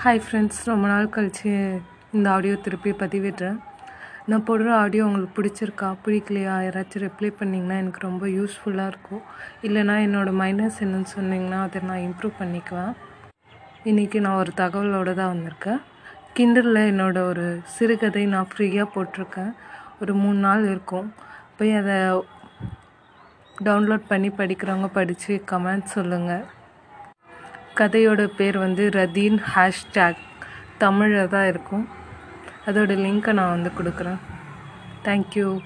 Hi friends ரொம்ப நாள் கழித்து இந்த ஆடியோ திருப்பி பதிவிடுறேன். நான் போடுற ஆடியோ உங்களுக்கு பிடிச்சிருக்கா பிடிக்கலையா யாராச்சும் ரிப்ளை பண்ணிங்கன்னா எனக்கு ரொம்ப யூஸ்ஃபுல்லாக இருக்கும். இல்லைனா என்னோடய மைனஸ் என்னன்னு சொன்னீங்கன்னா அதை நான் இம்ப்ரூவ் பண்ணிக்குவேன். இன்றைக்கி நான் ஒரு தகவலோடு தான் வந்திருக்கேன். கிண்டரில் என்னோட ஒரு சிறுகதை நான் ஃப்ரீயாக போட்டிருக்கேன். ஒரு மூணு நாள் இருக்கும். போய் அதை டவுன்லோட் பண்ணி படிக்கிறவங்க படித்து கமெண்ட் சொல்லுங்கள் கதையோட பேர் வந்து ரதீன் ஹேஷ்டேக். தமிழில் தான் இருக்கும். அதோடய லிங்க்கை நான் வந்து கொடுக்குறேன். தேங்க்யூ